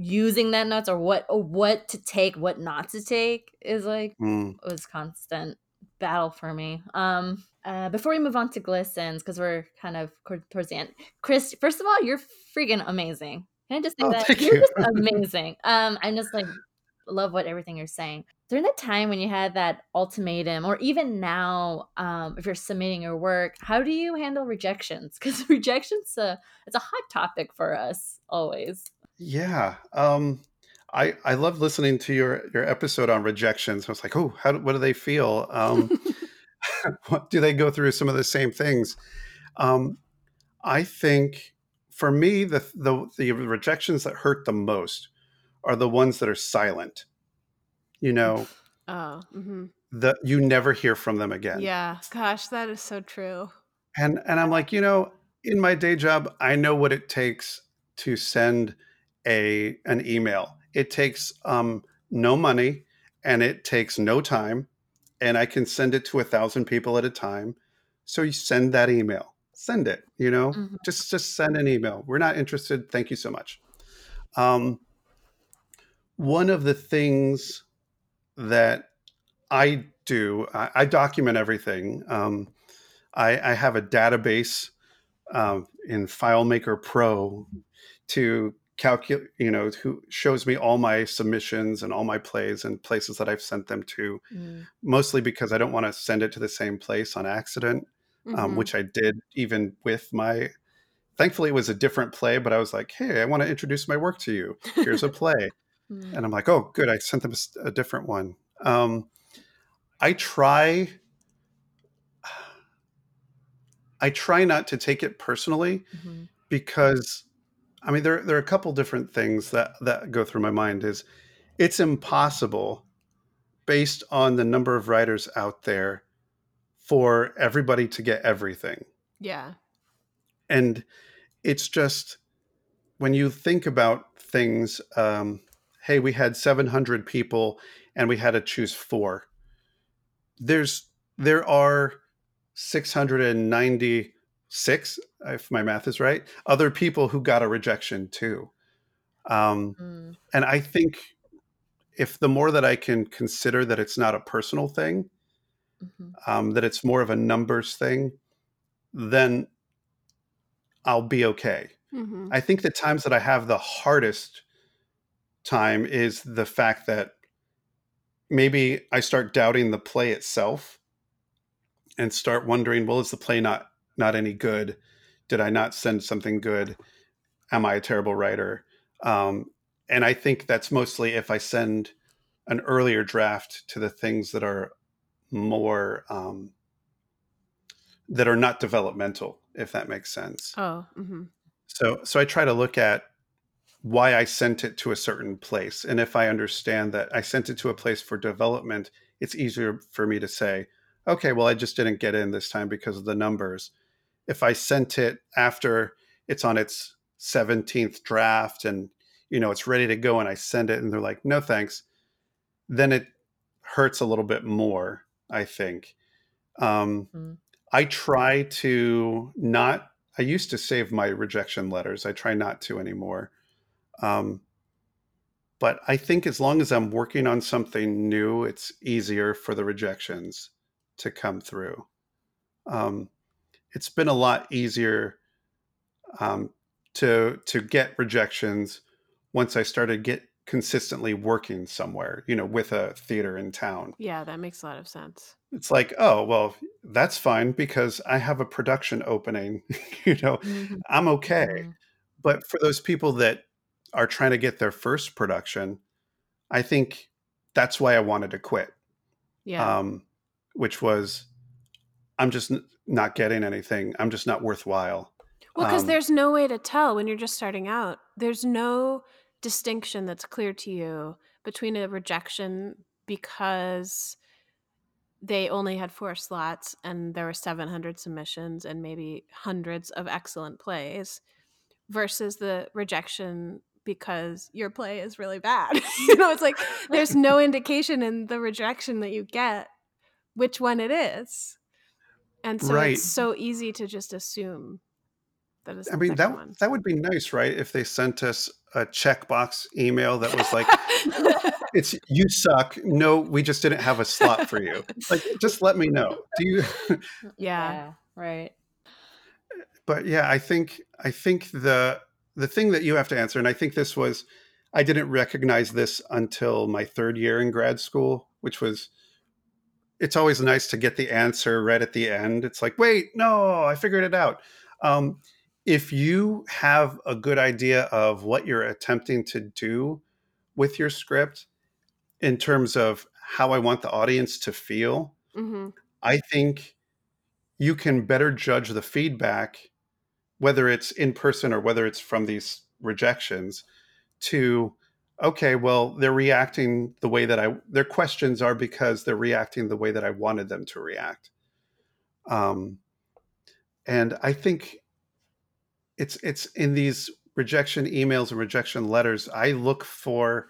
using that notes or what or what to take, what not to take is like Mm, was constant battle for me. Um, uh, before we move on to glistens, because we're kind of towards the end, Chris. First of all, you're freaking amazing. Can I just say Oh, that you're you. just amazing? Um, I'm just like love what everything you're saying. During that time when you had that ultimatum, or even now, um, if you're submitting your work, how do you handle rejections? Because rejections, uh, it's a hot topic for us always. Yeah. Um, I I love listening to your your episode on rejections. I was like, oh, how do, what do they feel? Um, what do they go through some of the same things? Um, I think for me, the, the the rejections that hurt the most are the ones that are silent. You know, Oh, hmm the you never hear from them again. yeah. Gosh, that is so true. And and I'm like, you know, in my day job, I know what it takes to send a an email. It takes um, no money and it takes no time, and I can send it to a thousand people at a time. So you send that email. Send it. You know, Mhm. just just send an email. We're not interested. Thank you so much. Um, one of the things that I do, I, I document everything. Um, I, I have a database um, in FileMaker Pro to calculate, you know, who shows me all my submissions and all my plays and places that I've sent them to, Mm. mostly because I don't want to send it to the same place on accident, um, Mhm. which I did even with my. Thankfully, it was a different play, but I was like, hey, I want to introduce my work to you. Here's a play. Mm. and I'm like, oh, good. I sent them a different one. Um, I try. I try not to take it personally Mhm. because, I mean, there there are a couple different things that that go through my mind. Is it's impossible, based on the number of writers out there, for everybody to get everything, yeah. and it's just when you think about things. Um, hey, we had 700 people, and we had to choose four. there's there are 696 if my math is right other people who got a rejection too um, Mm. and i think if the more that i can consider that it's not a personal thing Mhm. um, that it's more of a numbers thing then i'll be okay hmm I think the times that I have the hardest time is the fact that maybe I start doubting the play itself and start wondering, well, is the play not not any good? Did I not send something good? Am I a terrible writer? Um, and I think that's mostly if I send an earlier draft to the things that are more um, that are not developmental, if that makes sense. Oh, hmm So so I try to look at why I sent it to a certain place. And if I understand that I sent it to a place for development, it's easier for me to say, okay, well, I just didn't get in this time because of the numbers. If I sent it after it's on its 17th draft and you know it's ready to go and I send it and they're like, no thanks, then it hurts a little bit more, I think. Um, Mm. I try to not I used to save my rejection letters. I try not to anymore. Um, but I think as long as I'm working on something new, it's easier for the rejections to come through. Um, it's been a lot easier um, to to get rejections once I started get consistently working somewhere, you know, with a theater in town. Yeah, that makes a lot of sense. It's like, oh, well, that's fine because I have a production opening, you know, Mhm. I'm okay. Mm. But for those people that are trying to get their first production, I think that's why I wanted to quit. Yeah. Um, which was, I'm just not getting anything. I'm just not worthwhile. Well, because Um, there's no way to tell when you're just starting out. There's no distinction that's clear to you between a rejection because they only had four slots and there were 700 submissions and maybe hundreds of excellent plays versus the rejection because your play is really bad. you know, it's like there's no indication in the rejection that you get which one it is. And so Right. it's so easy to just assume that it's I mean, that one. that would be nice, right? If they sent us a checkbox email that was like, "It's you suck." No, we just didn't have a slot for you. Like, just let me know. Do you? yeah. Right. but yeah, I think I think the the thing that you have to answer, and I think this was, I didn't recognize this until my third year in grad school, which was. It's always nice to get the answer right at the end. It's like, wait, no, I figured it out. Um, if you have a good idea of what you're attempting to do with your script in terms of how I want the audience to feel, hmm I think you can better judge the feedback, whether it's in person or whether it's from these rejections, to okay, well, they're reacting the way that I their questions are because they're reacting the way that I wanted them to react. Um, and I think it's it's in these rejection emails and rejection letters. I look for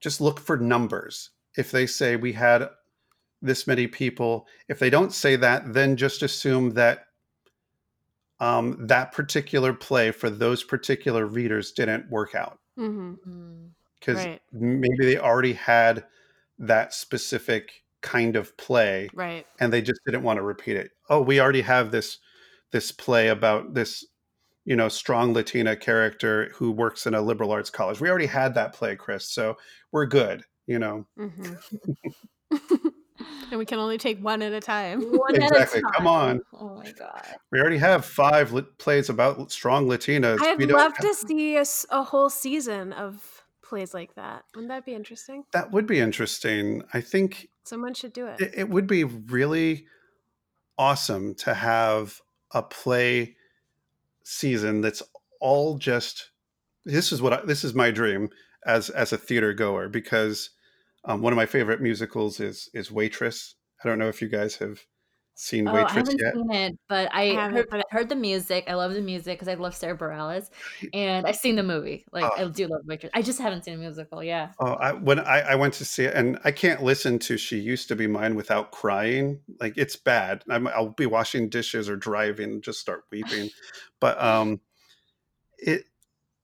just look for numbers. If they say we had this many people, if they don't say that, then just assume that um, that particular play for those particular readers didn't work out hmm because Right. maybe they already had that specific kind of play Right. and they just didn't want to repeat it. Oh, we already have this this play about this you know strong Latina character who works in a liberal arts college. We already had that play, Chris, so we're good. You know hmm and we can only take one at a time. One at a exactly. Come on, Oh my god. we already have five lit- plays about strong Latinas. I'd we don't love have- to see a whole season of plays like that. Wouldn't that be interesting? That would be interesting. I think Someone should do it. it, it would be really awesome to have a play season that's all just this is what I, this is my dream as as a theater goer because um, one of my favorite musicals is is Waitress. I don't know if you guys have seen Oh, I Waitress haven't yet. seen it, but I, haven't, heard, but I heard the music. I love the music because I love Sara Bareilles, and I've seen the movie. Like I Oh. do love Waitress. I just haven't seen the musical. Yeah. Oh, I, when I, I went to see it, and I can't listen to "She Used to Be Mine" without crying. Like it's bad. I'm, I'll be washing dishes or driving, and just start weeping. but um, it,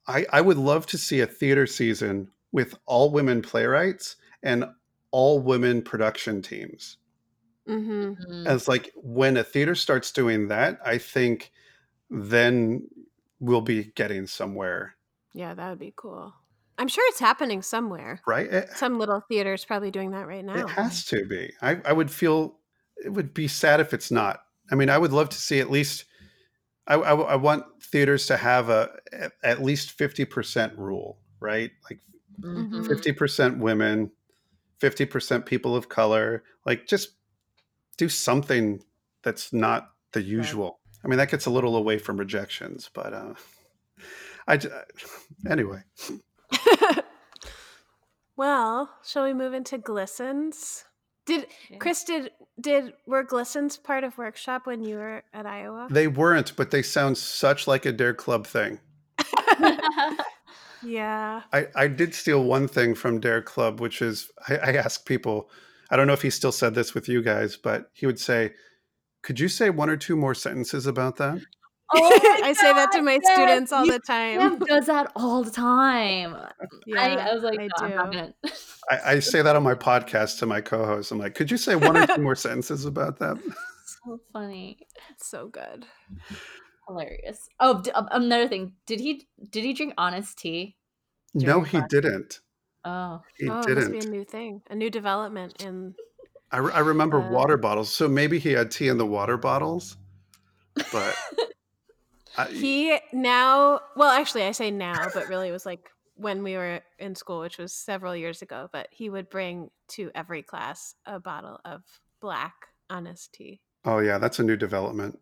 I, I would love to see a theater season with all women playwrights and all women production teams. hmm Mm. As like when a theater starts doing that, I think then we'll be getting somewhere, Yeah, that would be cool. I'm sure it's happening somewhere. right? It, Some little theater's probably doing that right now. It has to be. I, I would feel it would be sad if it's not. I mean, I would love to see at least. I, I, I want theaters to have a at- at least fifty percent rule, right? Like Mhm. fifty percent women, fifty percent people of color. Like just do something that's not the usual. I mean, that gets a little away from rejections, but uh, I j- anyway. well, shall we move into glistens? Did Yeah. Chris did did were glistens part of workshop when you were at Iowa? They weren't, but they sound such like a Dare Clubb thing. yeah. I, I did steal one thing from Dare Clubb, which is I, I asked people, I don't know if he still said this with you guys, but he would say, Could you say one or two more sentences about that? Oh my I say that to my yes, students all you- the time. Sam does that all the time. Yeah, I, I was like, I no, do. I, I say that on my podcast to my co host. I'm like, Could you say one or two more sentences about that? so funny, It's so good. Hilarious. Oh, d- um, another thing. Did he did he drink honest tea? No, he class? didn't. Oh, He oh, it must be a new thing, a new development in. I, re- I remember Uh, water bottles. So maybe he had tea in the water bottles, but I, He now, well, actually, I say now, but really it was like when we were in school, which was several years ago. But he would bring to every class a bottle of black honest tea. oh, yeah, that's a new development.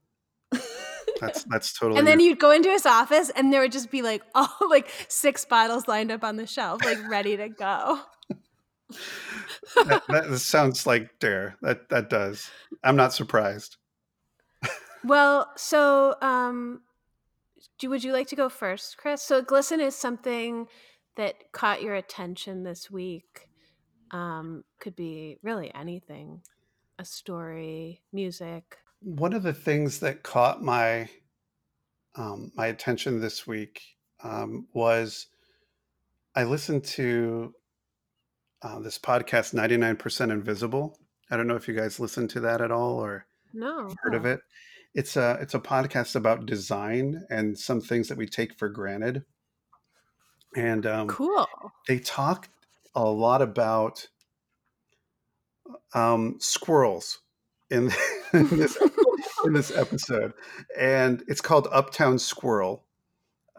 That's that's totally And then you'd go into his office, and there would just be like all like six bottles lined up on the shelf, like ready to go. that, that sounds like Dare. That that does. I'm not surprised. Well, so um, do, would you like to go first, Chris? So glisten is something that caught your attention this week. Um, could be really anything, a story, music. One of the things that caught my um, my attention this week um, was I listened to uh, this podcast, 99% Invisible. I don't know if you guys listened to that at all or No, heard of it. It's a it's a podcast about design and some things that we take for granted. And um, cool. they talk a lot about um, squirrels in, in this in this episode, and it's called Uptown Squirrel,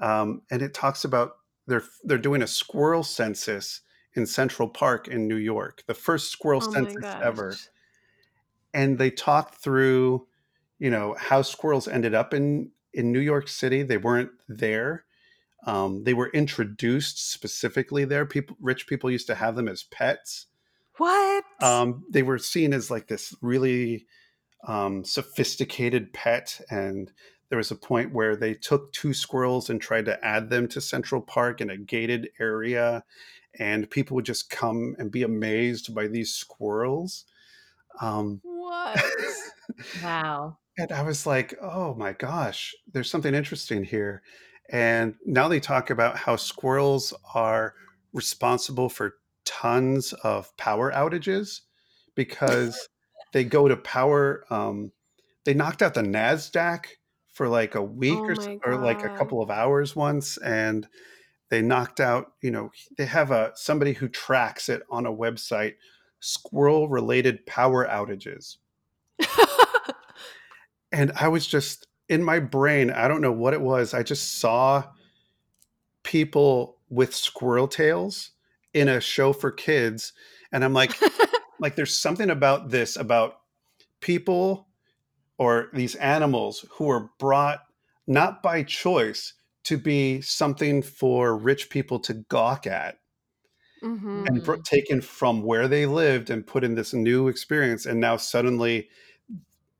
um, and it talks about they're they're doing a squirrel census in Central Park in New York, the first squirrel Oh census ever, and they talk through, you know, how squirrels ended up in in New York City. They weren't there. Um, they were introduced specifically there. People, rich people, used to have them as pets. What? Um, they were seen as like this really um, sophisticated pet, and there was a point where they took two squirrels and tried to add them to Central Park in a gated area, and people would just come and be amazed by these squirrels. Um, what? wow. And I was like, oh my gosh, there's something interesting here. And now they talk about how squirrels are responsible for tons of power outages because they go to power. Um, they knocked out the NASDAQ for like a week Oh or, my s- or like a couple of hours once. And they knocked out, you know, they have a somebody who tracks it on a website, squirrel related power outages and I was just in my brain, I don't know what it was. I just saw people with squirrel tails in a show for kids and I'm like like there's something about this about people or these animals who are brought not by choice to be something for rich people to gawk at hmm and br- Mhm. taken from where they lived and put in this new experience and now suddenly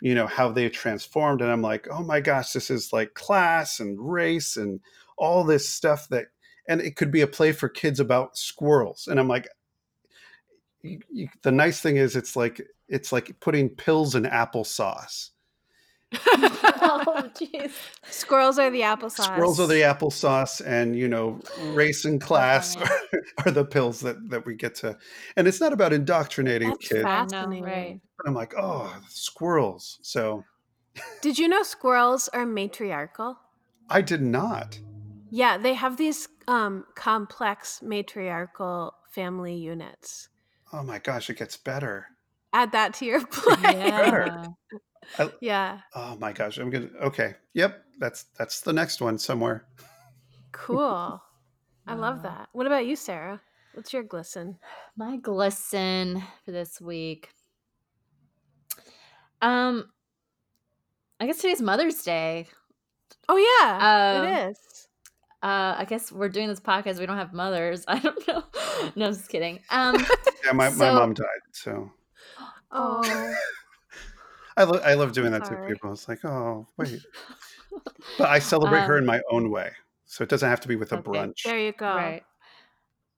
you know how they transformed and i'm like oh my gosh this is like class and race and all this stuff that and it could be a play for kids about squirrels and i'm like you, you, the nice thing is it's like it's like putting pills in applesauce oh, jeez. Squirrels are the applesauce. squirrels are the applesauce and you know race and class funny. are, are the pills that that we get to and it's not about indoctrinating That's kids I know, fascinating. right. but i'm like oh squirrels so Did you know squirrels are matriarchal? i did not Yeah, they have these um, complex matriarchal family units. oh my gosh it gets better Add that to your play. Yeah. yeah. Oh my gosh, I'm gonna. Okay, yep, that's that's the next one somewhere. Cool. I love that. What about you, Sarah? What's your glisten? My glisten for this week. Um, I guess today's Mother's Day. Oh yeah, Um, it is. Uh, I guess we're doing this podcast. We don't have mothers. I don't know. No, I'm just kidding. Um, Yeah, my, my mom died, so Oh, I lo- I love doing I'm that to people. It's like, oh wait, but I celebrate her Um, in my own way, so it doesn't have to be with a Okay, brunch. there you go. right.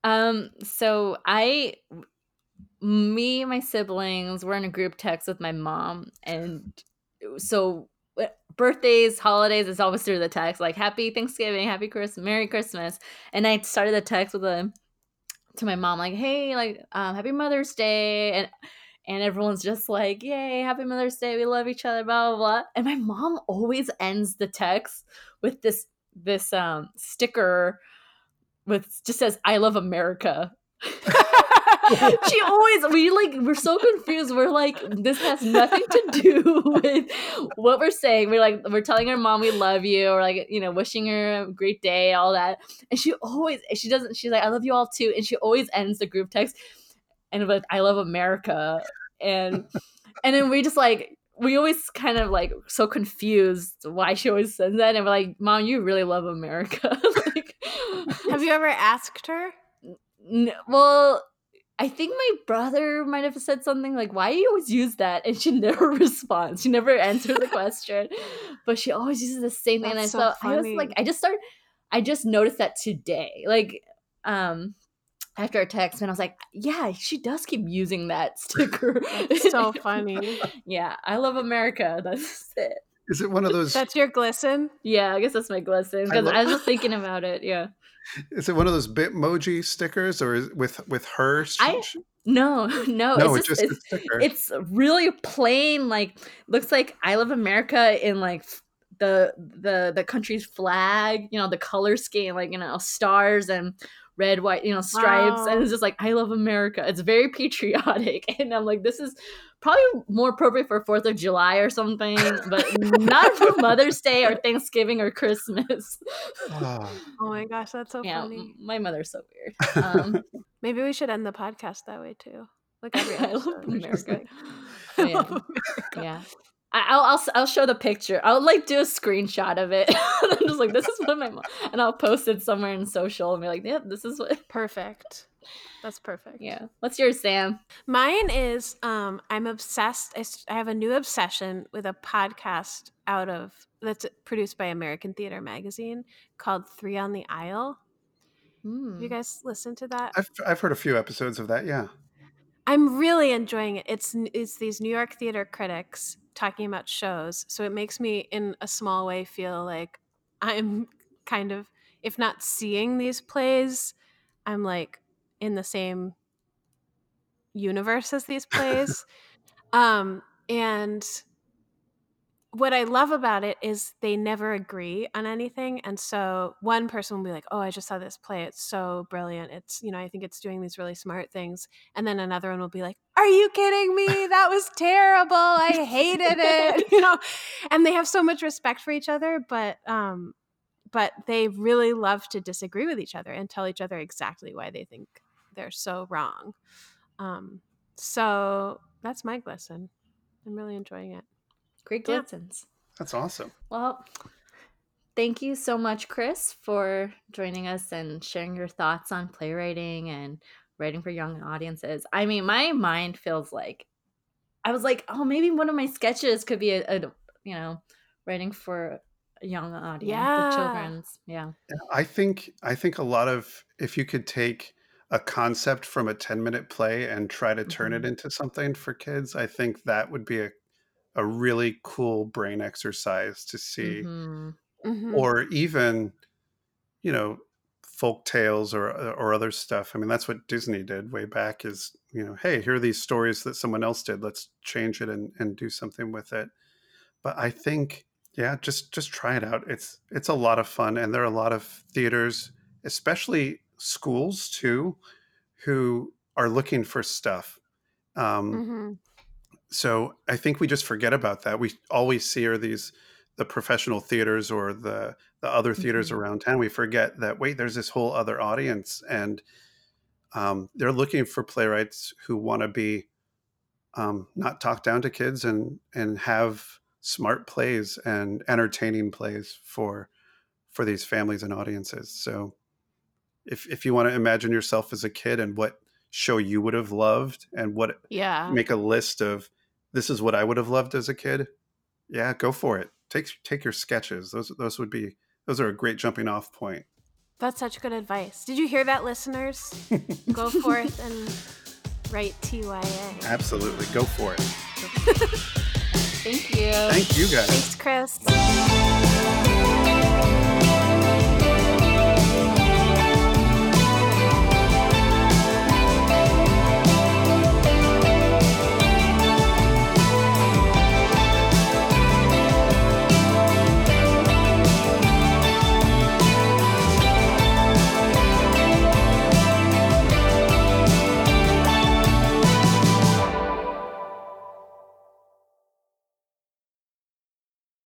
Um, so I, me, my siblings, were in a group text with my mom, and so birthdays, holidays, it's always through the text, like Happy Thanksgiving, Happy Christmas, Merry Christmas, and I started the text with a to my mom, like, Hey, like, um, Happy Mother's Day, and and everyone's just like, Yay, Happy Mother's Day, we love each other, blah blah blah, and my mom always ends the text with this this um sticker with just says I love America. she always we like we're so confused. We're like this has nothing to do with what we're saying. We're like we're telling her mom we love you or like you know wishing her a great day, all that. And she always she doesn't she's like I love you all too, and she always ends the group text and with I love America and and then we just like we always kind of like so confused why she always says that and we're like mom you really love america like Have you ever asked her? N- well i think my brother might have said something like why do you always use that? And she never responds. She never answers the question. But she always uses the same thing. And i That's so thought i was like i just started i just noticed that today. Like um after a text and i was like yeah she does keep using that sticker. That's so funny. yeah i love america. That's it. Is it one of those? That's your glisten. yeah i guess that's my glisten I because love- I, was just thinking about it. Yeah Is it one of those Bitmoji stickers, or is with with her? I- no no, no, it's it's just, just it's, a it's really plain like looks like i love america in like the the the country's flag you know the color scheme like you know stars and red white you know stripes and it's just like i love america it's very patriotic and i'm like this is probably more appropriate for fourth of july or something but not for mother's day or thanksgiving or christmas Ah. Oh my gosh, that's so yeah funny. my mother's so weird um Maybe we should end the podcast that way too. Like every I love it's America. like, I love America. Yeah. I- I'll, I'll s- I'll show the picture. I'll like do a screenshot of it. I'm just like, this is what my mom, and I'll post it somewhere in social and be like, yeah, this is what. Perfect. That's perfect. Yeah. What's yours, Sam? Mine is um I'm obsessed. I have a new obsession with a podcast out of that's produced by American Theater Magazine called Three on the Aisle. Have you Hmm. guys listen to that? I've I've heard a few episodes of that. Yeah. I'm really enjoying it. It's it's these New York theater critics talking about shows, so it makes me in a small way feel like I'm kind of if not seeing these plays, I'm like in the same universe as these plays. um and what I love about it is they never agree on anything. And so one person will be like, Oh, I just saw this play. It's so brilliant. It's, you know, I think it's doing these really smart things. And then another one will be like, Are you kidding me? That was terrible. I hated it. You know, and they have so much respect for each other, but um, but they really love to disagree with each other and tell each other exactly why they think they're so wrong. Um, so that's my glisten. I'm really enjoying it. Great Yeah. glistens. That's awesome. Well, thank you so much, Chris, for joining us and sharing your thoughts on playwriting and writing for young audiences. I mean, my mind feels like I was like, oh, maybe one of my sketches could be a, a you know, writing for a young audience, Yeah. the children's. Yeah. Yeah, I think I think a lot of if you could take a concept from a 10 minute play and try to turn it Mhm. into something for kids, I think that would be a, a really cool brain exercise to see. Mhm. Mhm. Or even, you know, folk tales or or other stuff. I mean, that's what Disney did way back is, you know, hey, here are these stories that someone else did. Let's change it and, and do something with it. But I think, yeah, just just try it out. It's it's a lot of fun. And there are a lot of theaters, especially schools too, who are looking for stuff. Um, Mhm. So I think we just forget about that. We always see are these the professional theaters or the the other theaters Mhm. around town. We forget that wait, there's this whole other audience, and um, they're looking for playwrights who want to be um, not talk down to kids and and have smart plays and entertaining plays for for these families and audiences. So if if you want to imagine yourself as a kid and what show you would have loved and what Yeah. make a list of this is what I would have loved as a kid. Yeah, go for it. Take take your sketches. Those those would be those are a great jumping off point. That's such good advice. Did you hear that, listeners? Go forth and write TYA. Absolutely, go for it. Thank you. Thank you guys. Thanks, Chris.